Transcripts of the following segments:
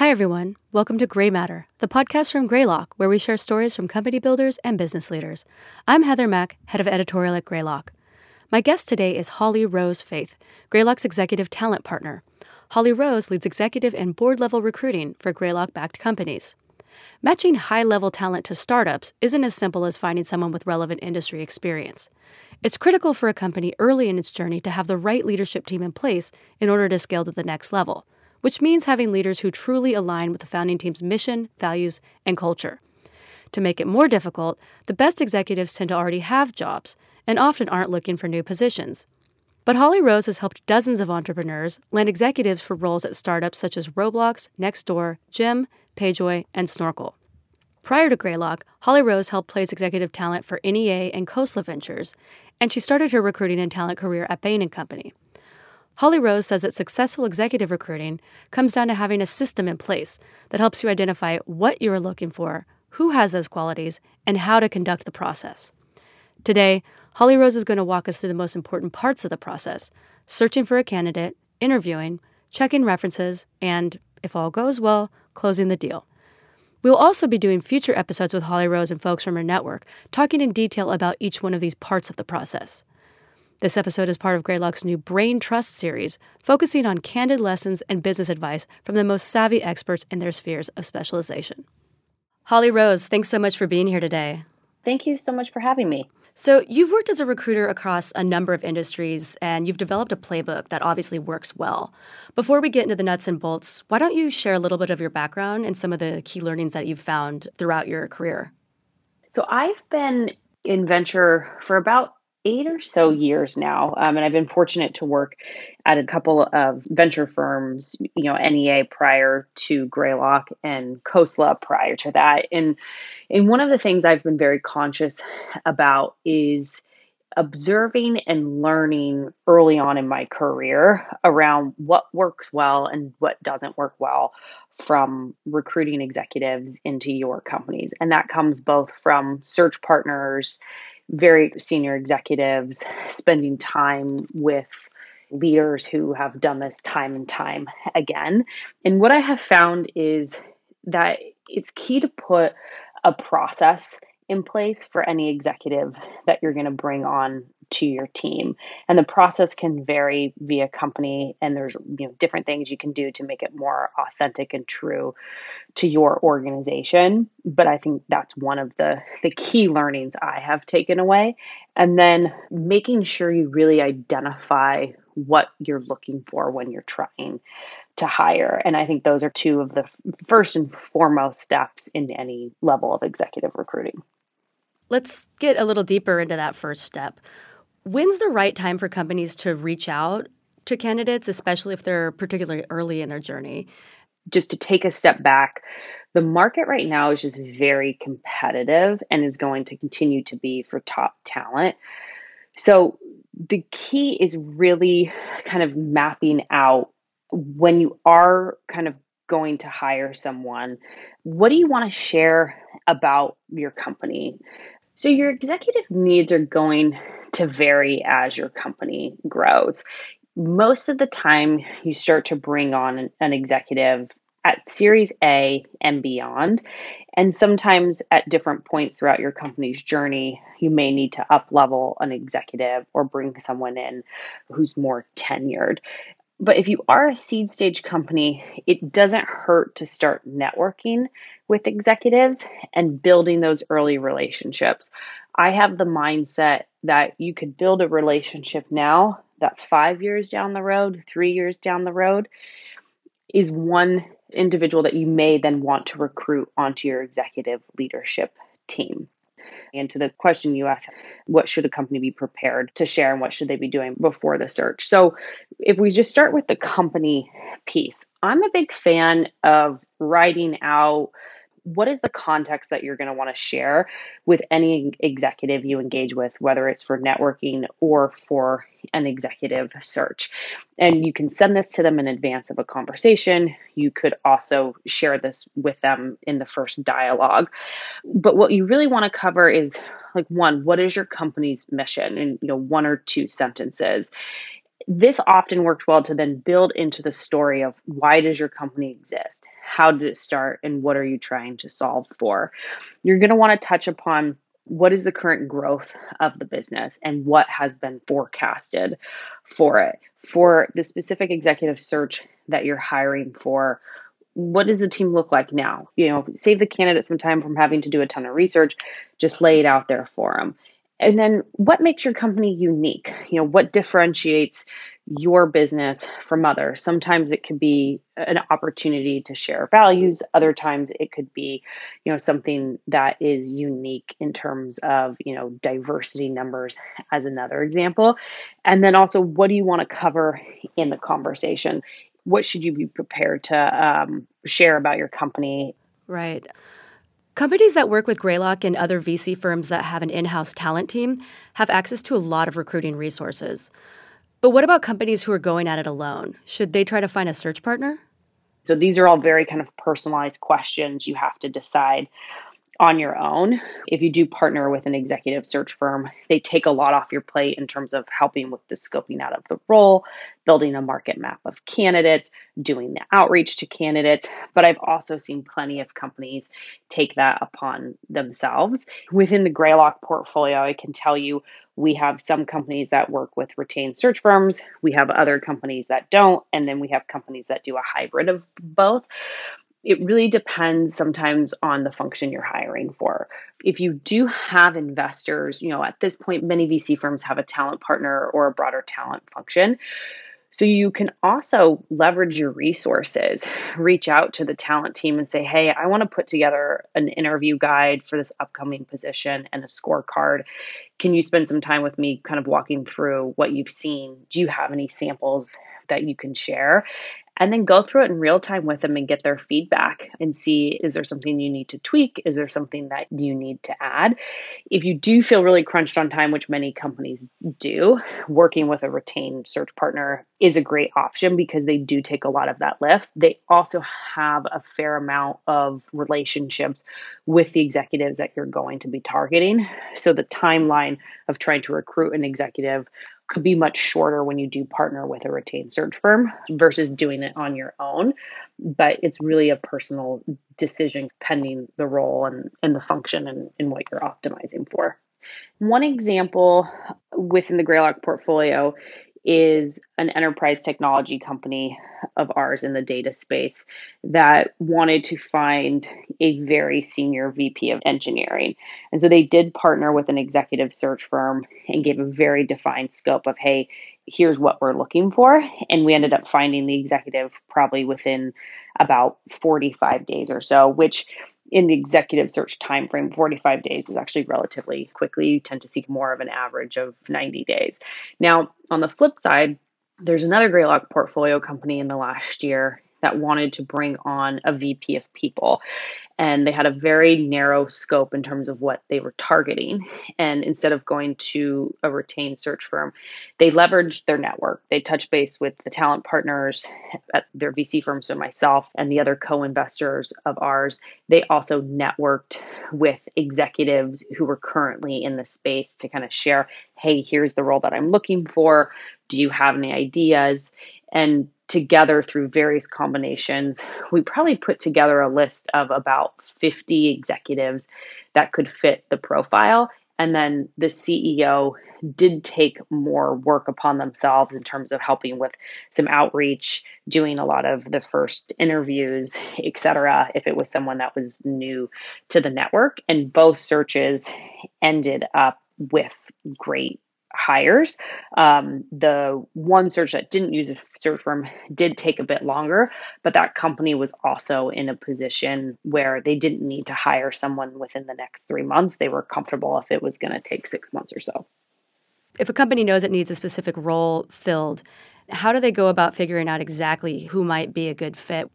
Hi, everyone. Welcome to Greymatter, the podcast from Greylock, where we share stories from company builders and business leaders. I'm Heather Mack, head of editorial at Greylock. My guest today is Holly Rose Faith, Greylock's executive talent partner. Holly Rose leads executive and board level recruiting for Greylock backed companies. Matching high level talent to startups isn't as simple as finding someone with relevant industry experience. It's critical for a company early in its journey to have the right leadership team in place in order to scale to the next level which means having leaders who truly align with the founding team's mission, values, and culture. To make it more difficult, the best executives tend to already have jobs and often aren't looking for new positions. But Holly Rose has helped dozens of entrepreneurs land executives for roles at startups such as Roblox, Nextdoor, Gem, PayJoy, and Snorkel. Prior to Greylock, Holly Rose helped place executive talent for NEA and Khosla Ventures, and she started her recruiting and talent career at Bain & Company. Holly Rose says that successful executive recruiting comes down to having a system in place that helps you identify what you are looking for, who has those qualities, and how to conduct the process. Today, Holly Rose is going to walk us through the most important parts of the process searching for a candidate, interviewing, checking references, and, if all goes well, closing the deal. We'll also be doing future episodes with Holly Rose and folks from her network, talking in detail about each one of these parts of the process. This episode is part of Greylock's new Brain Trust series, focusing on candid lessons and business advice from the most savvy experts in their spheres of specialization. Holly Rose, thanks so much for being here today. Thank you so much for having me. So, you've worked as a recruiter across a number of industries and you've developed a playbook that obviously works well. Before we get into the nuts and bolts, why don't you share a little bit of your background and some of the key learnings that you've found throughout your career? So, I've been in venture for about eight or so years now. Um, and I've been fortunate to work at a couple of venture firms, you know, NEA prior to Greylock and Khosla prior to that. And, and one of the things I've been very conscious about is observing and learning early on in my career around what works well and what doesn't work well from recruiting executives into your companies. And that comes both from search partners very senior executives spending time with leaders who have done this time and time again. And what I have found is that it's key to put a process in place for any executive that you're going to bring on to your team. And the process can vary via company and there's you know different things you can do to make it more authentic and true to your organization. But i think that's one of the the key learnings i have taken away. And then making sure you really identify what you're looking for when you're trying to hire. And i think those are two of the first and foremost steps in any level of executive recruiting. Let's get a little deeper into that first step. When's the right time for companies to reach out to candidates, especially if they're particularly early in their journey? Just to take a step back, the market right now is just very competitive and is going to continue to be for top talent. So the key is really kind of mapping out when you are kind of going to hire someone, what do you want to share about your company? So, your executive needs are going to vary as your company grows. Most of the time, you start to bring on an, executive at Series A and beyond. And sometimes at different points throughout your company's journey, you may need to up level an executive or bring someone in who's more tenured. But if you are a seed stage company, it doesn't hurt to start networking with executives and building those early relationships. I have the mindset that you could build a relationship now that five years down the road, three years down the road, is one individual that you may then want to recruit onto your executive leadership team. And to the question you asked, what should a company be prepared to share and what should they be doing before the search? So, if we just start with the company piece, I'm a big fan of writing out what is the context that you're going to want to share with any executive you engage with, whether it's for networking or for an executive search. And you can send this to them in advance of a conversation. You could also share this with them in the first dialogue. But what you really want to cover is like one, what is your company's mission? And you know, one or two sentences. This often works well to then build into the story of why does your company exist? How did it start and what are you trying to solve for? You're going to want to touch upon what is the current growth of the business and what has been forecasted for it. For the specific executive search that you're hiring for, what does the team look like now? You know, save the candidate some time from having to do a ton of research, just lay it out there for them. And then what makes your company unique? You know, what differentiates your business from others? Sometimes it could be an opportunity to share values, other times it could be, you know, something that is unique in terms of, you know, diversity numbers as another example. And then also what do you want to cover in the conversation? What should you be prepared to um, share about your company? Right. Companies that work with Greylock and other VC firms that have an in house talent team have access to a lot of recruiting resources. But what about companies who are going at it alone? Should they try to find a search partner? So these are all very kind of personalized questions you have to decide on your own. If you do partner with an executive search firm, they take a lot off your plate in terms of helping with the scoping out of the role, building a market map of candidates, doing the outreach to candidates. But I've also seen plenty of companies take that upon themselves. Within the Greylock portfolio, I can tell you we have some companies that work with retained search firms, we have other companies that don't, and then we have companies that do a hybrid of both it really depends sometimes on the function you're hiring for. If you do have investors, you know, at this point, many VC firms have a talent partner or a broader talent function. So you can also leverage your resources, reach out to the talent team and say, hey, I want to put together an interview guide for this upcoming position and a scorecard. Can you spend some time with me kind of walking through what you've seen? Do you have any samples that you can share? And then go through it in real time with them and get their feedback and see is there something you need to tweak? Is there something that you need to add? If you do feel really crunched on time, which many companies do, working with a retained search partner is a great option because they do take a lot of that lift. They also have a fair amount of relationships with the executives that you're going to be targeting. So the timeline of trying to recruit an executive could be much shorter when you do partner with a retained search firm versus doing it on your own. But it's really a personal decision pending the role and, and the function and, and what you're optimizing for. One example within the Greylock portfolio is an enterprise technology company of ours in the data space that wanted to find a very senior VP of engineering. And so they did partner with an executive search firm and gave a very defined scope of, hey, here's what we're looking for. And we ended up finding the executive probably within about 45 days or so, which in the executive search timeframe, 45 days is actually relatively quickly. You tend to see more of an average of 90 days. Now, on the flip side, there's another Greylock portfolio company in the last year that wanted to bring on a VP of people and they had a very narrow scope in terms of what they were targeting. And instead of going to a retained search firm, they leveraged their network. They touched base with the talent partners at their VC firms, so myself and the other co investors of ours. They also networked with executives who were currently in the space to kind of share hey, here's the role that I'm looking for. Do you have any ideas? And together through various combinations, we probably put together a list of about 50 executives that could fit the profile. And then the CEO did take more work upon themselves in terms of helping with some outreach, doing a lot of the first interviews, etc. if it was someone that was new to the network. And both searches ended up with great hires. Um, the one search that didn't use a search firm did take a bit longer, but that company was also in a position where they didn't need to hire someone within the next three months. They were comfortable if it was going to take six months or so. If a company knows it needs a specific role filled, how do they go about figuring out exactly who might be a good fit?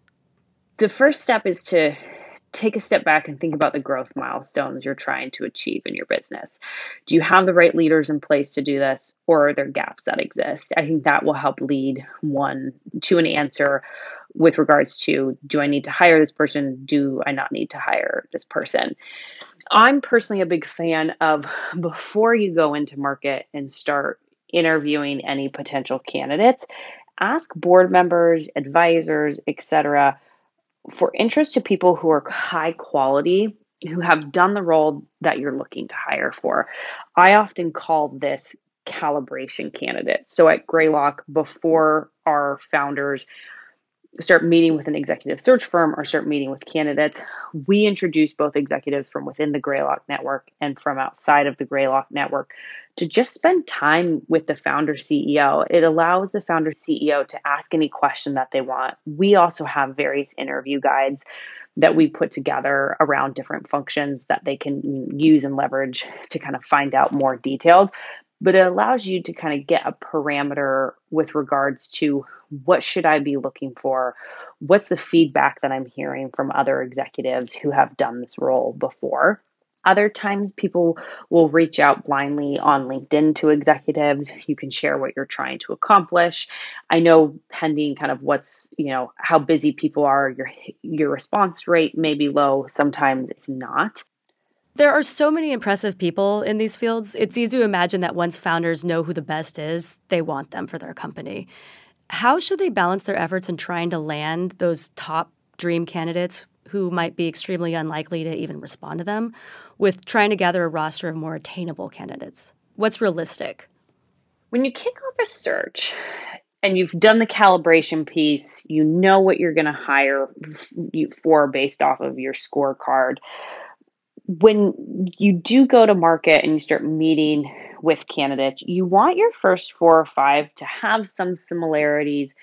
The first step is to take a step back and think about the growth milestones you're trying to achieve in your business. Do you have the right leaders in place to do this, or are there gaps that exist? I think that will help lead one to an answer with regards to do I need to hire this person? Do I not need to hire this person? I'm personally a big fan of before you go into market and start interviewing any potential candidates, ask board members, advisors, etc., for interest to people who are high quality, who have done the role that you're looking to hire for. I often call this calibration candidate. So at Greylock, before our founders start meeting with an executive search firm or start meeting with candidates, we introduce both executives from within the Greylock network and from outside of the Greylock network to just spend time with the founder CEO. It allows the founder CEO to ask any question that they want. We also have various interview guides that we put together around different functions that they can use and leverage to kind of find out more details but it allows you to kind of get a parameter with regards to what should I be looking for? What's the feedback that I'm hearing from other executives who have done this role before? Other times, people will reach out blindly on LinkedIn to executives. You can share what you're trying to accomplish. I know, pending kind of what's you know how busy people are, your your response rate may be low. Sometimes it's not. There are so many impressive people in these fields. It's easy to imagine that once founders know who the best is, they want them for their company. How should they balance their efforts in trying to land those top dream candidates who might be extremely unlikely to even respond to them with trying to gather a roster of more attainable candidates? What's realistic? When you kick off a search, and you've done the calibration piece, you know what you're going to hire for based off of your scorecard when you do go to market and you start meeting with candidates, you want your first four or five to have some similarities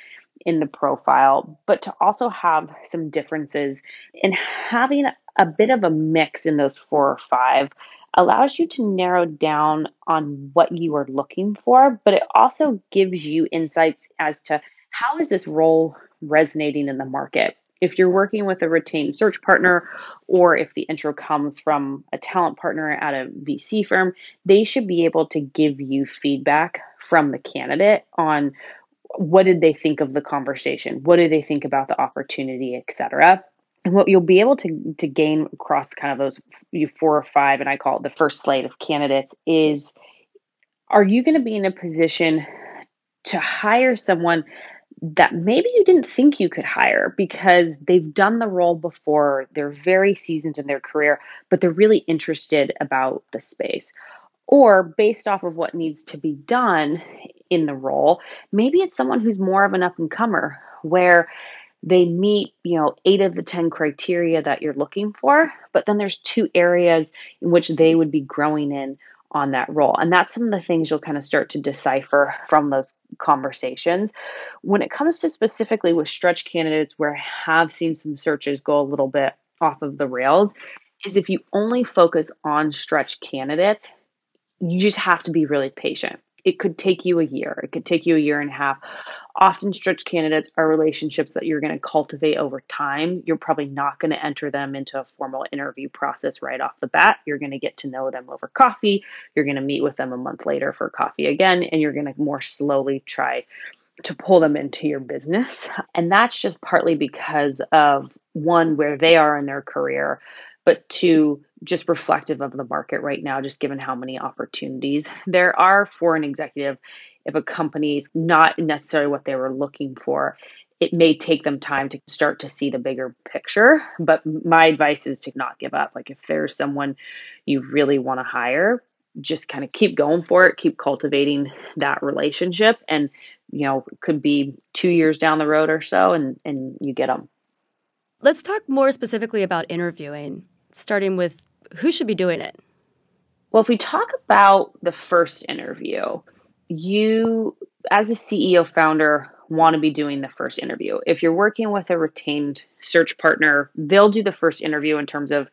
in the profile, but to also have some differences. And having a bit of a mix in those four or five allows you to narrow down on what you are looking for, but it also gives you insights as to how is this role resonating in the market if you're working with a retained search partner or if the intro comes from a talent partner at a VC firm, they should be able to give you feedback from the candidate on what did they think of the conversation, what do they think about the opportunity, etc. And what you'll be able to, to gain across kind of those four or five, and I call it the first slate of candidates, is are you going to be in a position to hire someone that maybe you didn't think you could hire because they've done the role before, they're very seasoned in their career, but they're really interested about the space. Or based off of what needs to be done in the role, maybe it's someone who's more of an up and comer where they meet, you know, 8 of the 10 criteria that you're looking for, but then there's two areas in which they would be growing in on that role. And that's some of the things you'll kind of start to decipher from those conversations. When it comes to specifically with stretch candidates, where I have seen some searches go a little bit off of the rails, is if you only focus on stretch candidates, you just have to be really patient it could take you a year, it could take you a year and a half. Often, stretch candidates are relationships that you're going to cultivate over time. You're probably not going to enter them into a formal interview process right off the bat. You're going to get to know them over coffee. You're going to meet with them a month later for coffee again, and you're going to more slowly try to pull them into your business. And that's just partly because of one, where they are in their career, but two, just reflective of the market right now, just given how many opportunities there are for an executive. If a company's not necessarily what they were looking for, it may take them time to start to see the bigger picture. But my advice is to not give up. Like if there's someone you really want to hire, just kind of keep going for it, keep cultivating that relationship. And, you know, could be two years down the road or so, and, and you get them. Let's talk more specifically about interviewing, starting with who should be doing it? Well, if we talk about the first interview, you, as a CEO founder, want to be doing the first interview. If you're working with a retained search partner, they'll do the first interview in terms of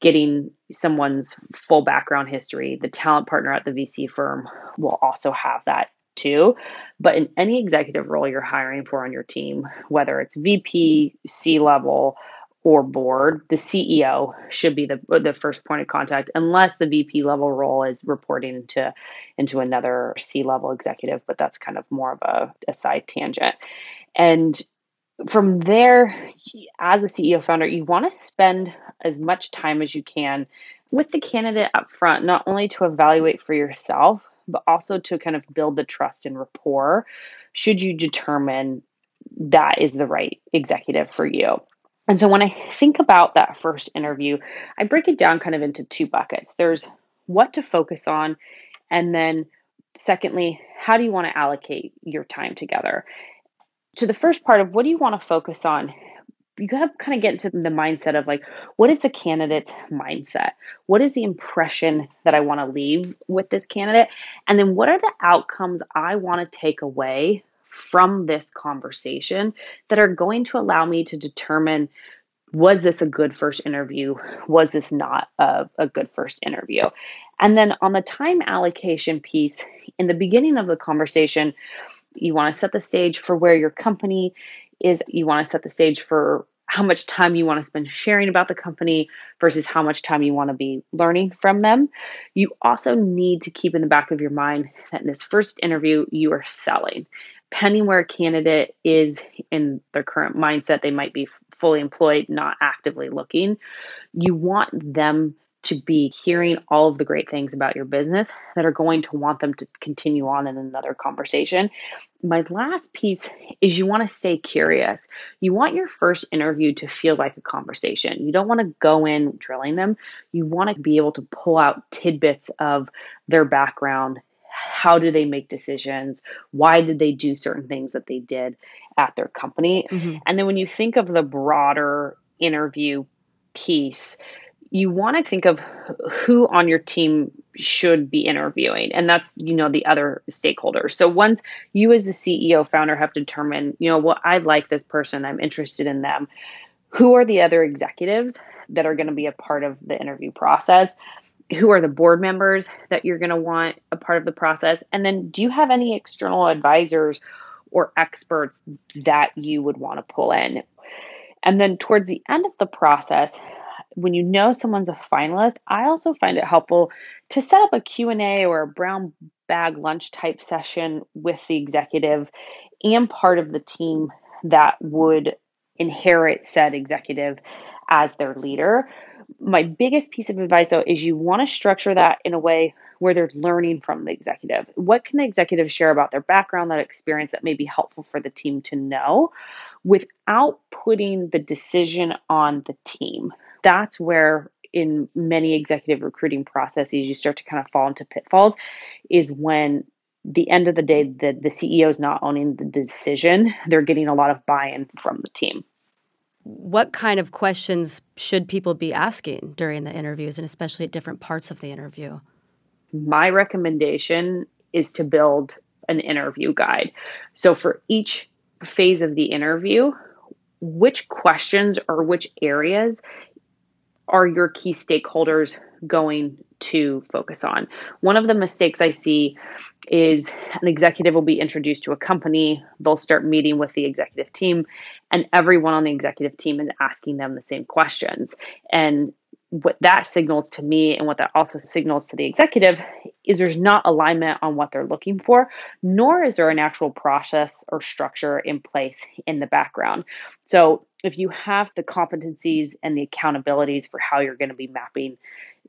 getting someone's full background history. The talent partner at the VC firm will also have that too. But in any executive role you're hiring for on your team, whether it's VP, C level, or board, the CEO should be the the first point of contact, unless the VP level role is reporting into into another C level executive. But that's kind of more of a, a side tangent. And from there, as a CEO founder, you want to spend as much time as you can with the candidate up front, not only to evaluate for yourself, but also to kind of build the trust and rapport should you determine that is the right executive for you. And so when I think about that first interview, I break it down kind of into two buckets. There's what to focus on, and then secondly, how do you want to allocate your time together? To the first part of what do you want to focus on? You got to kind of get into the mindset of like, what is the candidate's mindset? What is the impression that I want to leave with this candidate? And then what are the outcomes I want to take away from this conversation that are going to allow me to determine was this a good first interview? Was this not a, a good first interview? And then on the time allocation piece, in the beginning of the conversation, you want to set the stage for where your company is. You want to set the stage for how much time you want to spend sharing about the company versus how much time you want to be learning from them. You also need to keep in the back of your mind that in this first interview, you are selling depending where a candidate is in their current mindset, they might be fully employed, not actively looking. You want them to be hearing all of the great things about your business that are going to want them to continue on in another conversation. My last piece is you want to stay curious. You want your first interview to feel like a conversation. You don't want to go in drilling them. You want to be able to pull out tidbits of their background how do they make decisions? Why did they do certain things that they did at their company? Mm-hmm. and then when you think of the broader interview piece you want to think of who on your team should be interviewing and that's you know the other stakeholders. So once you as the ceo founder have determined you know what well, i like this person i'm interested in them who are the other executives that are going to be a part of the interview process who are the board members that you're going to want a part of the process? And then do you have any external advisors or experts that you would want to pull in? And then towards the end of the process, when you know someone's a finalist, I also find it helpful to set up a Q&A or a brown bag lunch type session with the executive and part of the team that would inherit said executive as their leader my biggest piece of advice though is you want to structure that in a way where they're learning from the executive. What can the executive share about their background, that experience that may be helpful for the team to know without putting the decision on the team? That's where in many executive recruiting processes you start to kind of fall into pitfalls is when the end of the day the, the ceo is not owning the decision they're getting a lot of buy-in from the team what kind of questions should people be asking during the interviews and especially at different parts of the interview? My recommendation is to build an interview guide. So for each phase of the interview, which questions or which areas are your key stakeholders going to focus on. One of the mistakes I see is an executive will be introduced to a company, they'll start meeting with the executive team, and everyone on the executive team is asking them the same questions. And what that signals to me and what that also signals to the executive is there's not alignment on what they're looking for, nor is there an actual process or structure in place in the background. So if you have the competencies and the accountabilities for how you're going to be mapping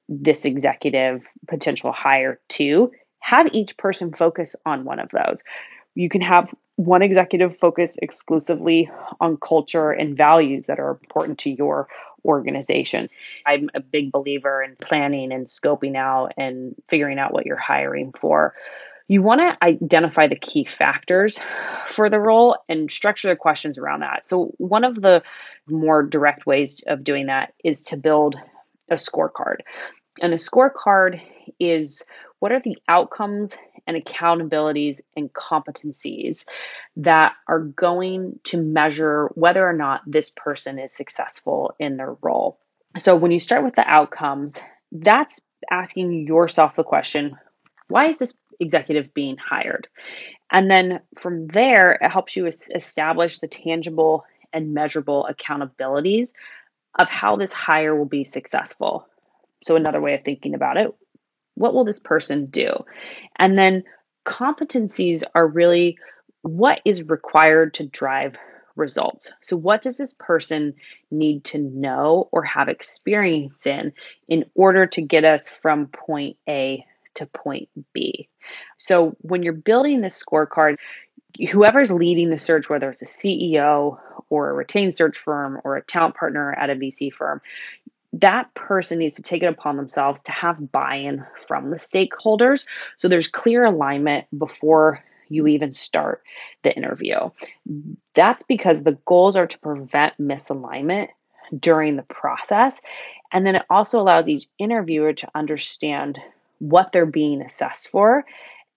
this executive potential hire to, have each person focus on one of those. You can have one executive focus exclusively on culture and values that are important to your organization. I'm a big believer in planning and scoping out and figuring out what you're hiring for. You want to identify the key factors for the role and structure the questions around that. So, one of the more direct ways of doing that is to build a scorecard. And a scorecard is what are the outcomes and accountabilities and competencies that are going to measure whether or not this person is successful in their role. So when you start with the outcomes, that's asking yourself the question why is this executive being hired? And then from there, it helps you establish the tangible and measurable accountabilities of how this hire will be successful. So, another way of thinking about it, what will this person do? And then competencies are really what is required to drive results. So, what does this person need to know or have experience in in order to get us from point A to point B. So when you're building this scorecard, whoever's leading the search, whether it's a CEO or a retained search firm or a talent partner at a VC firm, that person needs to take it upon themselves to have buy in from the stakeholders. So there's clear alignment before you even start the interview. That's because the goals are to prevent misalignment during the process. And then it also allows each interviewer to understand what they're being assessed for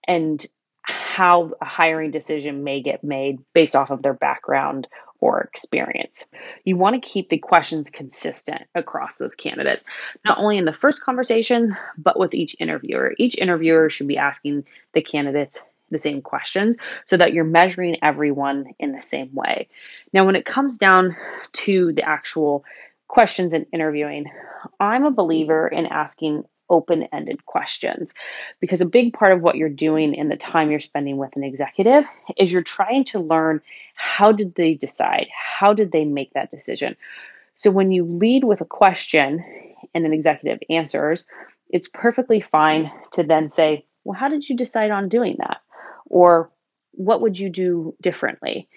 and how a hiring decision may get made based off of their background or experience. You want to keep the questions consistent across those candidates, not only in the first conversation, but with each interviewer. Each interviewer should be asking the candidates the same questions so that you're measuring everyone in the same way. Now, when it comes down to the actual questions and interviewing, I'm a believer in asking open ended questions because a big part of what you're doing in the time you're spending with an executive is you're trying to learn how did they decide? How did they make that decision? So when you lead with a question and an executive answers, it's perfectly fine to then say, Well, how did you decide on doing that? Or what would you do differently?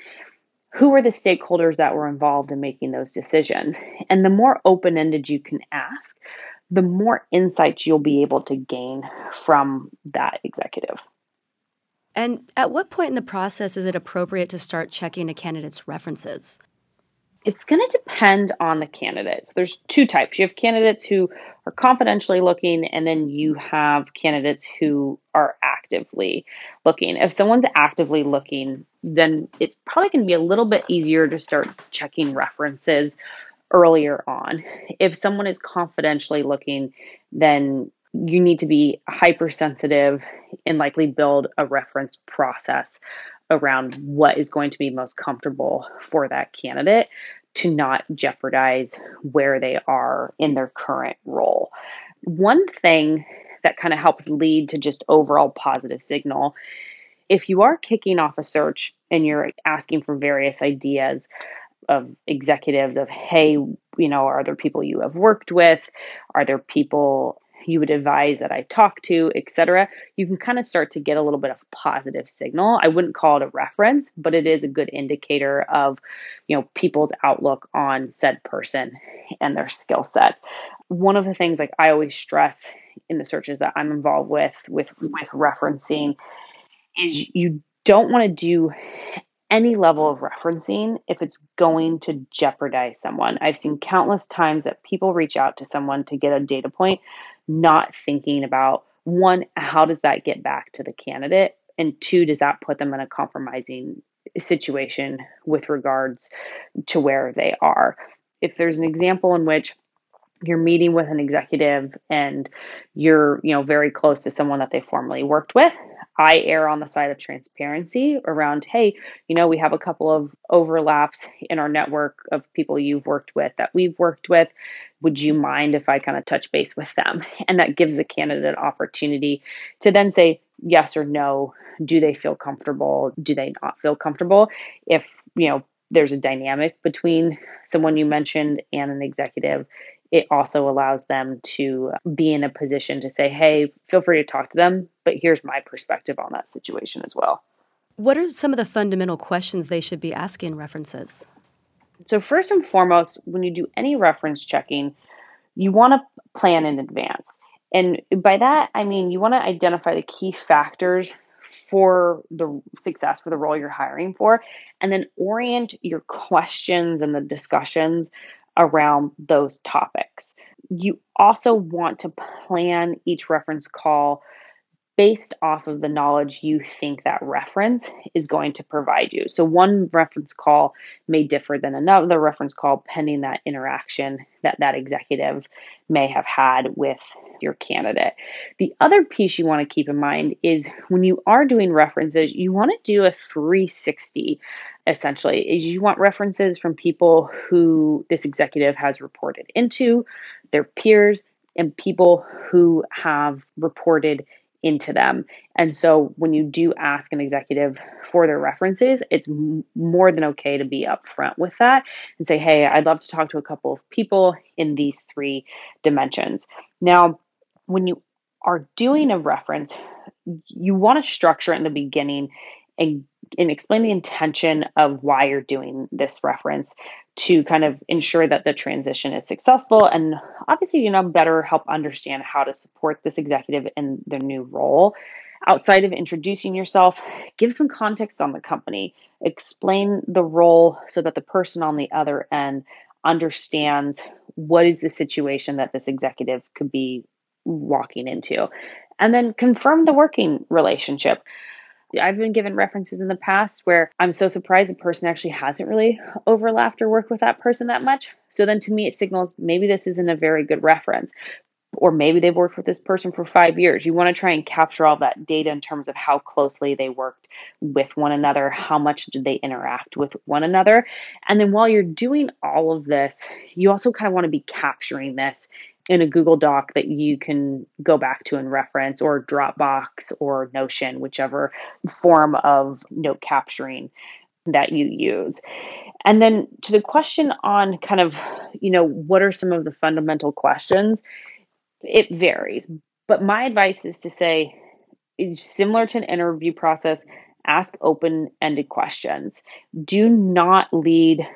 Who were the stakeholders that were involved in making those decisions? And the more open ended you can ask, the more insights you'll be able to gain from that executive. And at what point in the process is it appropriate to start checking a candidate's references? It's going to depend on the candidates. There's two types. You have candidates who are confidentially looking, and then you have candidates who are actively looking. If someone's actively looking, then it's probably going to be a little bit easier to start checking references earlier on. If someone is confidentially looking, then you need to be hypersensitive and likely build a reference process around what is going to be most comfortable for that candidate to not jeopardize where they are in their current role. One thing that kind of helps lead to just overall positive signal if you are kicking off a search and you're asking for various ideas of executives of hey you know are there people you have worked with are there people you would advise that I talk to, etc. You can kind of start to get a little bit of positive signal. I wouldn't call it a reference, but it is a good indicator of, you know, people's outlook on said person and their skill set. One of the things like I always stress in the searches that I'm involved with with with referencing is you don't want to do any level of referencing if it's going to jeopardize someone. I've seen countless times that people reach out to someone to get a data point, not thinking about one, how does that get back to the candidate? And two, does that put them in a compromising situation with regards to where they are? If there's an example in which you're meeting with an executive and you're you know very close to someone that they formerly worked with i err on the side of transparency around hey you know we have a couple of overlaps in our network of people you've worked with that we've worked with. Would you mind if i kind of touch base with them? And that gives the candidate an opportunity to then say yes or no. Do they feel comfortable? Do they not feel comfortable? If you know there's a dynamic between someone you mentioned and an executive it also allows them to be in a position to say, hey, feel free to talk to them, but here's my perspective on that situation as well. What are some of the fundamental questions they should be asking references? So, first and foremost, when you do any reference checking, you want to plan in advance. And by that, I mean you want to identify the key factors for the success for the role you're hiring for, and then orient your questions and the discussions around those topics. You also want to plan each reference call based off of the knowledge you think that reference is going to provide you. So, one reference call may differ than another reference call, pending that interaction that that executive may have had with your candidate. The other piece you want to keep in mind is when you are doing references, you want to do a 360 essentially is you want references from people who this executive has reported into their peers and people who have reported into them. And so when you do ask an executive for their references, it's more than okay to be upfront with that and say, hey, I'd love to talk to a couple of people in these three dimensions. Now, when you are doing a reference, you want to structure it in the beginning and, and explain the intention of why you're doing this reference to kind of ensure that the transition is successful and obviously you know better help understand how to support this executive in their new role. Outside of introducing yourself give some context on the company. Explain the role so that the person on the other end understands what is the situation that this executive could be walking into. And then confirm the working relationship I've been given references in the past where I'm so surprised a person actually hasn't really overlapped or worked with that person that much. So then to me, it signals maybe this isn't a very good reference. Or maybe they've worked with this person for five years. You want to try and capture all that data in terms of how closely they worked with one another, how much did they interact with one another. And then while you're doing all of this, you also kind of want to be capturing this in a Google Doc that you can go back to and reference, or Dropbox or Notion, whichever form of note capturing that you use. And then to the question on kind of, you know, what are some of the fundamental questions? It varies. But my advice is to say, similar to an interview process, ask open ended questions. Do not lead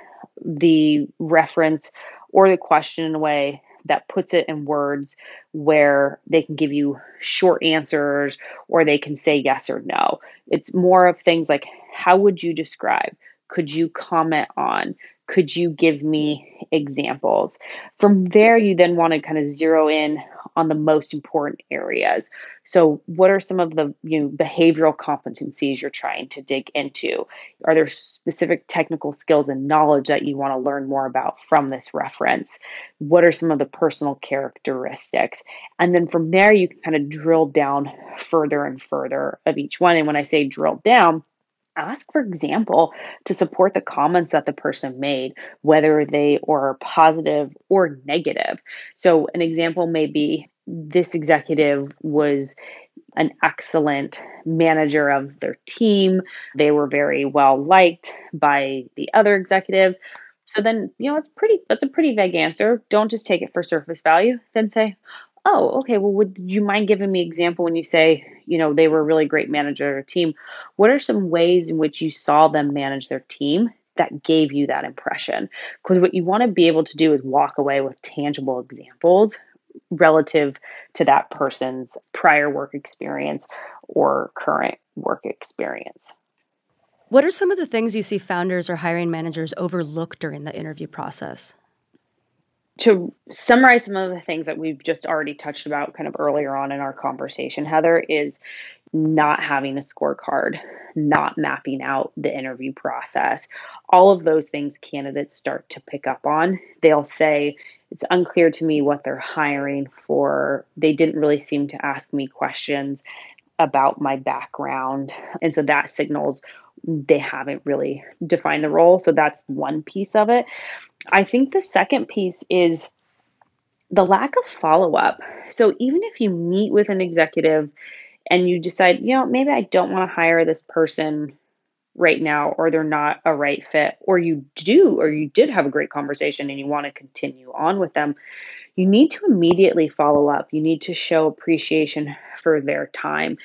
the reference or the question in a way that puts it in words where they can give you short answers or they can say yes or no. It's more of things like how would you describe? Could you comment on? Could you give me examples? From there, you then want to kind of zero in on the most important areas. So, what are some of the you know, behavioral competencies you're trying to dig into? Are there specific technical skills and knowledge that you want to learn more about from this reference? What are some of the personal characteristics? And then from there, you can kind of drill down further and further of each one. And when I say drill down, ask for example to support the comments that the person made whether they are positive or negative. So an example may be this executive was an excellent manager of their team. They were very well liked by the other executives. So then you know it's pretty that's a pretty vague answer. Don't just take it for surface value. Then say oh, okay, well, would you mind giving me example when you say, you know, they were a really great manager team? What are some ways in which you saw them manage their team that gave you that impression? Because what you want to be able to do is walk away with tangible examples relative to that person's prior work experience or current work experience. What are some of the things you see founders or hiring managers overlook during the interview process? To summarize some of the things that we've just already touched about kind of earlier on in our conversation, Heather, is not having a scorecard, not mapping out the interview process. All of those things candidates start to pick up on. They'll say, it's unclear to me what they're hiring for. They didn't really seem to ask me questions about my background. And so that signals they haven't really defined the role. So that's one piece of it. I think the second piece is the lack of follow up. So even if you meet with an executive and you decide, you know, maybe I don't want to hire this person right now or they're not a right fit or you do or you did have a great conversation and you want to continue on with them you need to immediately follow up you need to show appreciation for their time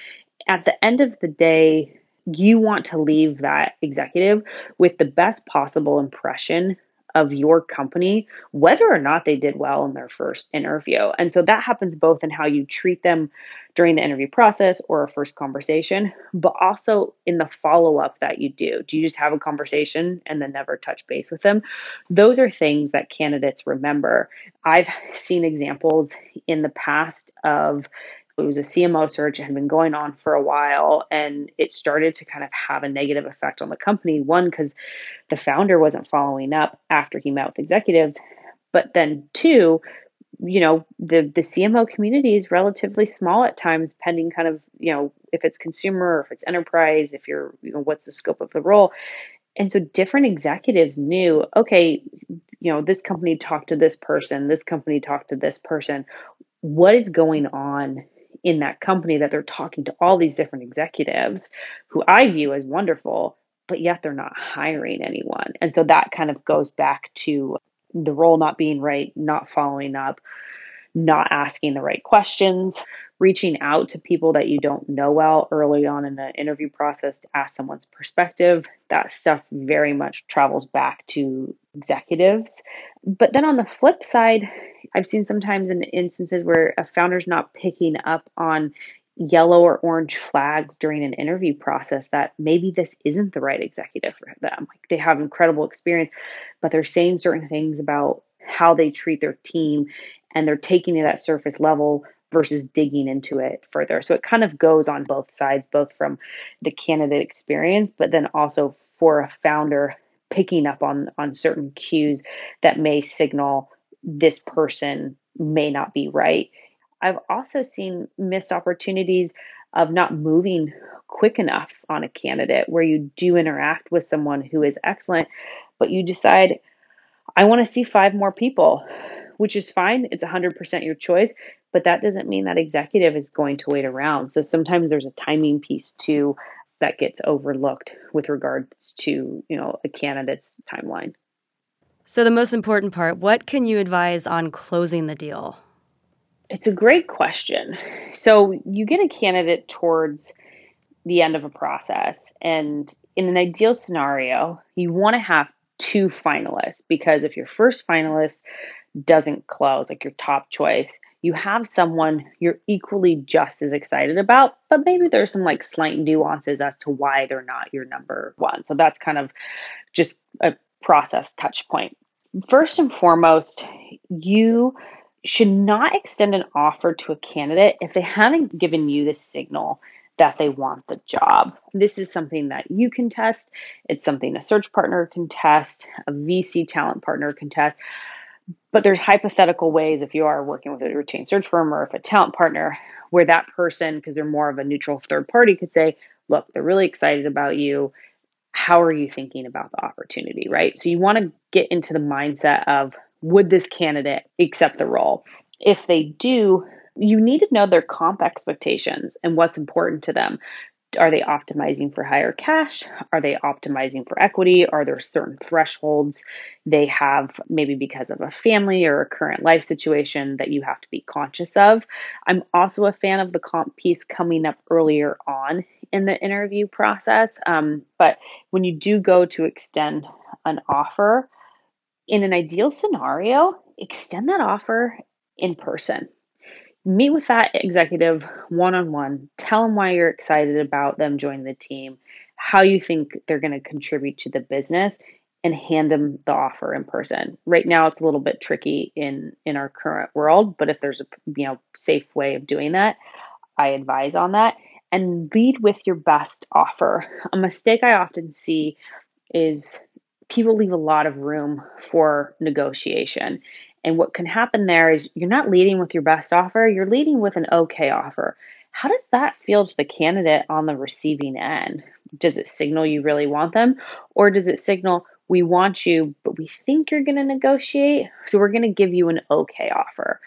at the end of the day you want to leave that executive with the best possible impression of your company, whether or not they did well in their first interview. And so that happens both in how you treat them during the interview process or a first conversation, but also in the follow up that you do. Do you just have a conversation and then never touch base with them? Those are things that candidates remember. I've seen examples in the past of it was a CMO search. It had been going on for a while and it started to kind of have a negative effect on the company. One, because the founder wasn't following up after he met with executives. But then two, you know, the the CMO community is relatively small at times, pending kind of, you know, if it's consumer or if it's enterprise, if you're, you know, what's the scope of the role. And so different executives knew, okay, you know, this company talked to this person, this company talked to this person. What is going on in that company that they're talking to all these different executives who I view as wonderful, but yet they're not hiring anyone. And so that kind of goes back to the role not being right, not following up, not asking the right questions, reaching out to people that you don't know well early on in the interview process to ask someone's perspective. That stuff very much travels back to executives. But then on the flip side, I've seen sometimes in instances where a founder's not picking up on yellow or orange flags during an interview process that maybe this isn't the right executive for them. Like they have incredible experience, but they're saying certain things about how they treat their team and they're taking it at surface level versus digging into it further. So it kind of goes on both sides, both from the candidate experience, but then also for a founder picking up on on certain cues that may signal this person may not be right I've also seen missed opportunities of not moving quick enough on a candidate where you do interact with someone who is excellent, but you decide, I want to see five more people, which is fine. It's 100% your choice, but that doesn't mean that executive is going to wait around. So sometimes there's a timing piece too that gets overlooked with regards to, you know, a candidate's timeline. So the most important part, what can you advise on closing the deal? It's a great question. So you get a candidate towards the end of a process, and in an ideal scenario, you want to have two finalists because if your first finalist doesn't close, like your top choice, you have someone you're equally just as excited about, but maybe there's some like slight nuances as to why they're not your number one. So that's kind of just a process touch point. First and foremost, you should not extend an offer to a candidate if they haven't given you the signal that they want the job. This is something that you can test. It's something a search partner can test, a VC talent partner can test. But there's hypothetical ways if you are working with a retained search firm or if a talent partner where that person, because they're more of a neutral third party, could say, look, they're really excited about you. How are you thinking about the opportunity, right? So you want to get into the mindset of would this candidate accept the role? If they do, you need to know their comp expectations and what's important to them. Are they optimizing for higher cash? Are they optimizing for equity? Are there certain thresholds they have, maybe because of a family or a current life situation that you have to be conscious of? I'm also a fan of the comp piece coming up earlier on in the interview process. Um, but when you do go to extend an offer, in an ideal scenario, extend that offer in person. Meet with that executive one on one. Tell them why you're excited about them joining the team, how you think they're going to contribute to the business, and hand them the offer in person. Right now, it's a little bit tricky in in our current world, but if there's a you know safe way of doing that, I advise on that. And lead with your best offer. A mistake I often see is people leave a lot of room for negotiation. And what can happen there is you're not leading with your best offer, you're leading with an okay offer. How does that feel to the candidate on the receiving end? Does it signal you really want them? Or does it signal we want you, but we think you're going to negotiate? So we're going to give you an okay offer.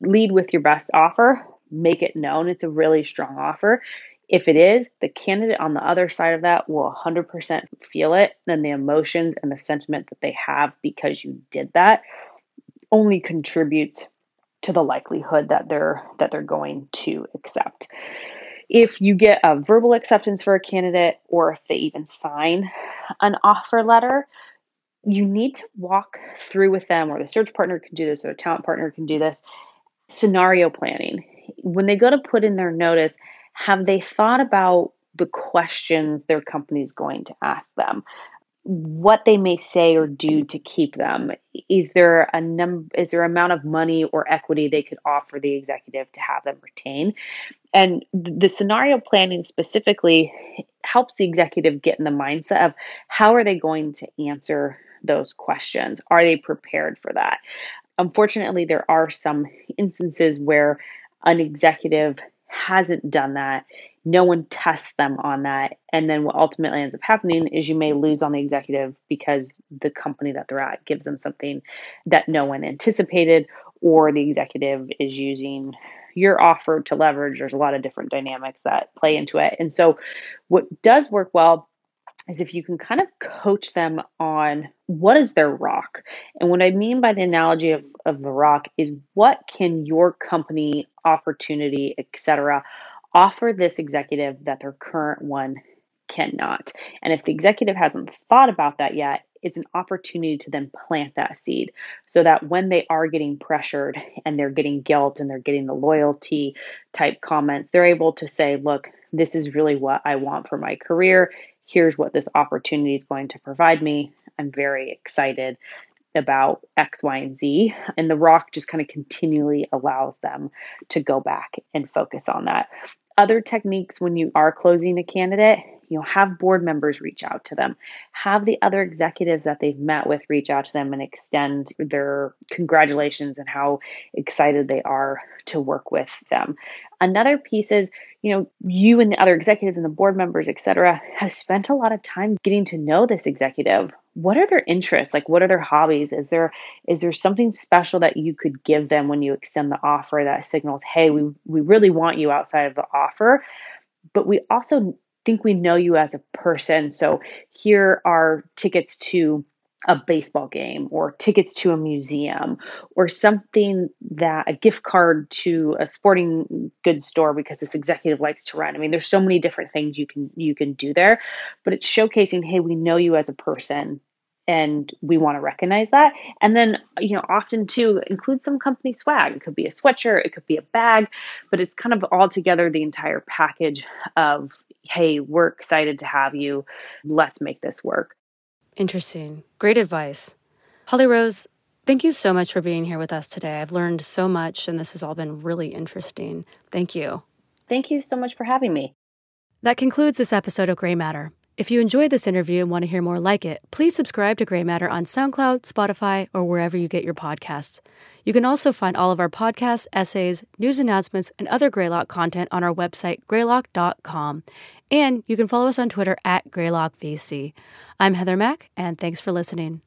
Lead with your best offer, make it known it's a really strong offer. If it is, the candidate on the other side of that will 100% feel it, and the emotions and the sentiment that they have because you did that only contributes to the likelihood that they're that they're going to accept. If you get a verbal acceptance for a candidate or if they even sign an offer letter, you need to walk through with them or the search partner can do this or a talent partner can do this scenario planning. When they go to put in their notice, have they thought about the questions their company is going to ask them? What they may say or do to keep them? Is there a num is there amount of money or equity they could offer the executive to have them retain? And the scenario planning specifically helps the executive get in the mindset of how are they going to answer those questions? Are they prepared for that? Unfortunately, there are some instances where an executive hasn't done that. No one tests them on that. And then what ultimately ends up happening is you may lose on the executive because the company that they're at gives them something that no one anticipated, or the executive is using your offer to leverage. There's a lot of different dynamics that play into it. And so, what does work well is if you can kind of coach them on what is their rock. And what I mean by the analogy of, of the rock is what can your company, opportunity, etc., offer this executive that their current one cannot. And if the executive hasn't thought about that yet, it's an opportunity to then plant that seed so that when they are getting pressured and they're getting guilt and they're getting the loyalty type comments, they're able to say, look, this is really what I want for my career here's what this opportunity is going to provide me. I'm very excited about X, Y, and Z. And The Rock just kind of continually allows them to go back and focus on that. Other techniques when you are closing a candidate, you know, have board members reach out to them, have the other executives that they've met with reach out to them and extend their congratulations and how excited they are to work with them. Another piece is you know, you and the other executives and the board members, et cetera, have spent a lot of time getting to know this executive. What are their interests? Like what are their hobbies? Is there is there something special that you could give them when you extend the offer that signals, hey, we we really want you outside of the offer, but we also think we know you as a person. So here are tickets to a baseball game or tickets to a museum or something that a gift card to a sporting goods store because this executive likes to run. I mean, there's so many different things you can you can do there, but it's showcasing, hey, we know you as a person and we want to recognize that. And then, you know, often too include some company swag. It could be a sweatshirt, it could be a bag, but it's kind of all together the entire package of, hey, we're excited to have you. Let's make this work. Interesting. Great advice. Holly Rose, thank you so much for being here with us today. I've learned so much, and this has all been really interesting. Thank you. Thank you so much for having me. That concludes this episode of Greymatter. If you enjoyed this interview and want to hear more like it, please subscribe to Greymatter on SoundCloud, Spotify, or wherever you get your podcasts. You can also find all of our podcasts, essays, news announcements, and other Greylock content on our website, greylock.com. And you can follow us on Twitter at GreylockVC. I'm Heather Mack, and thanks for listening.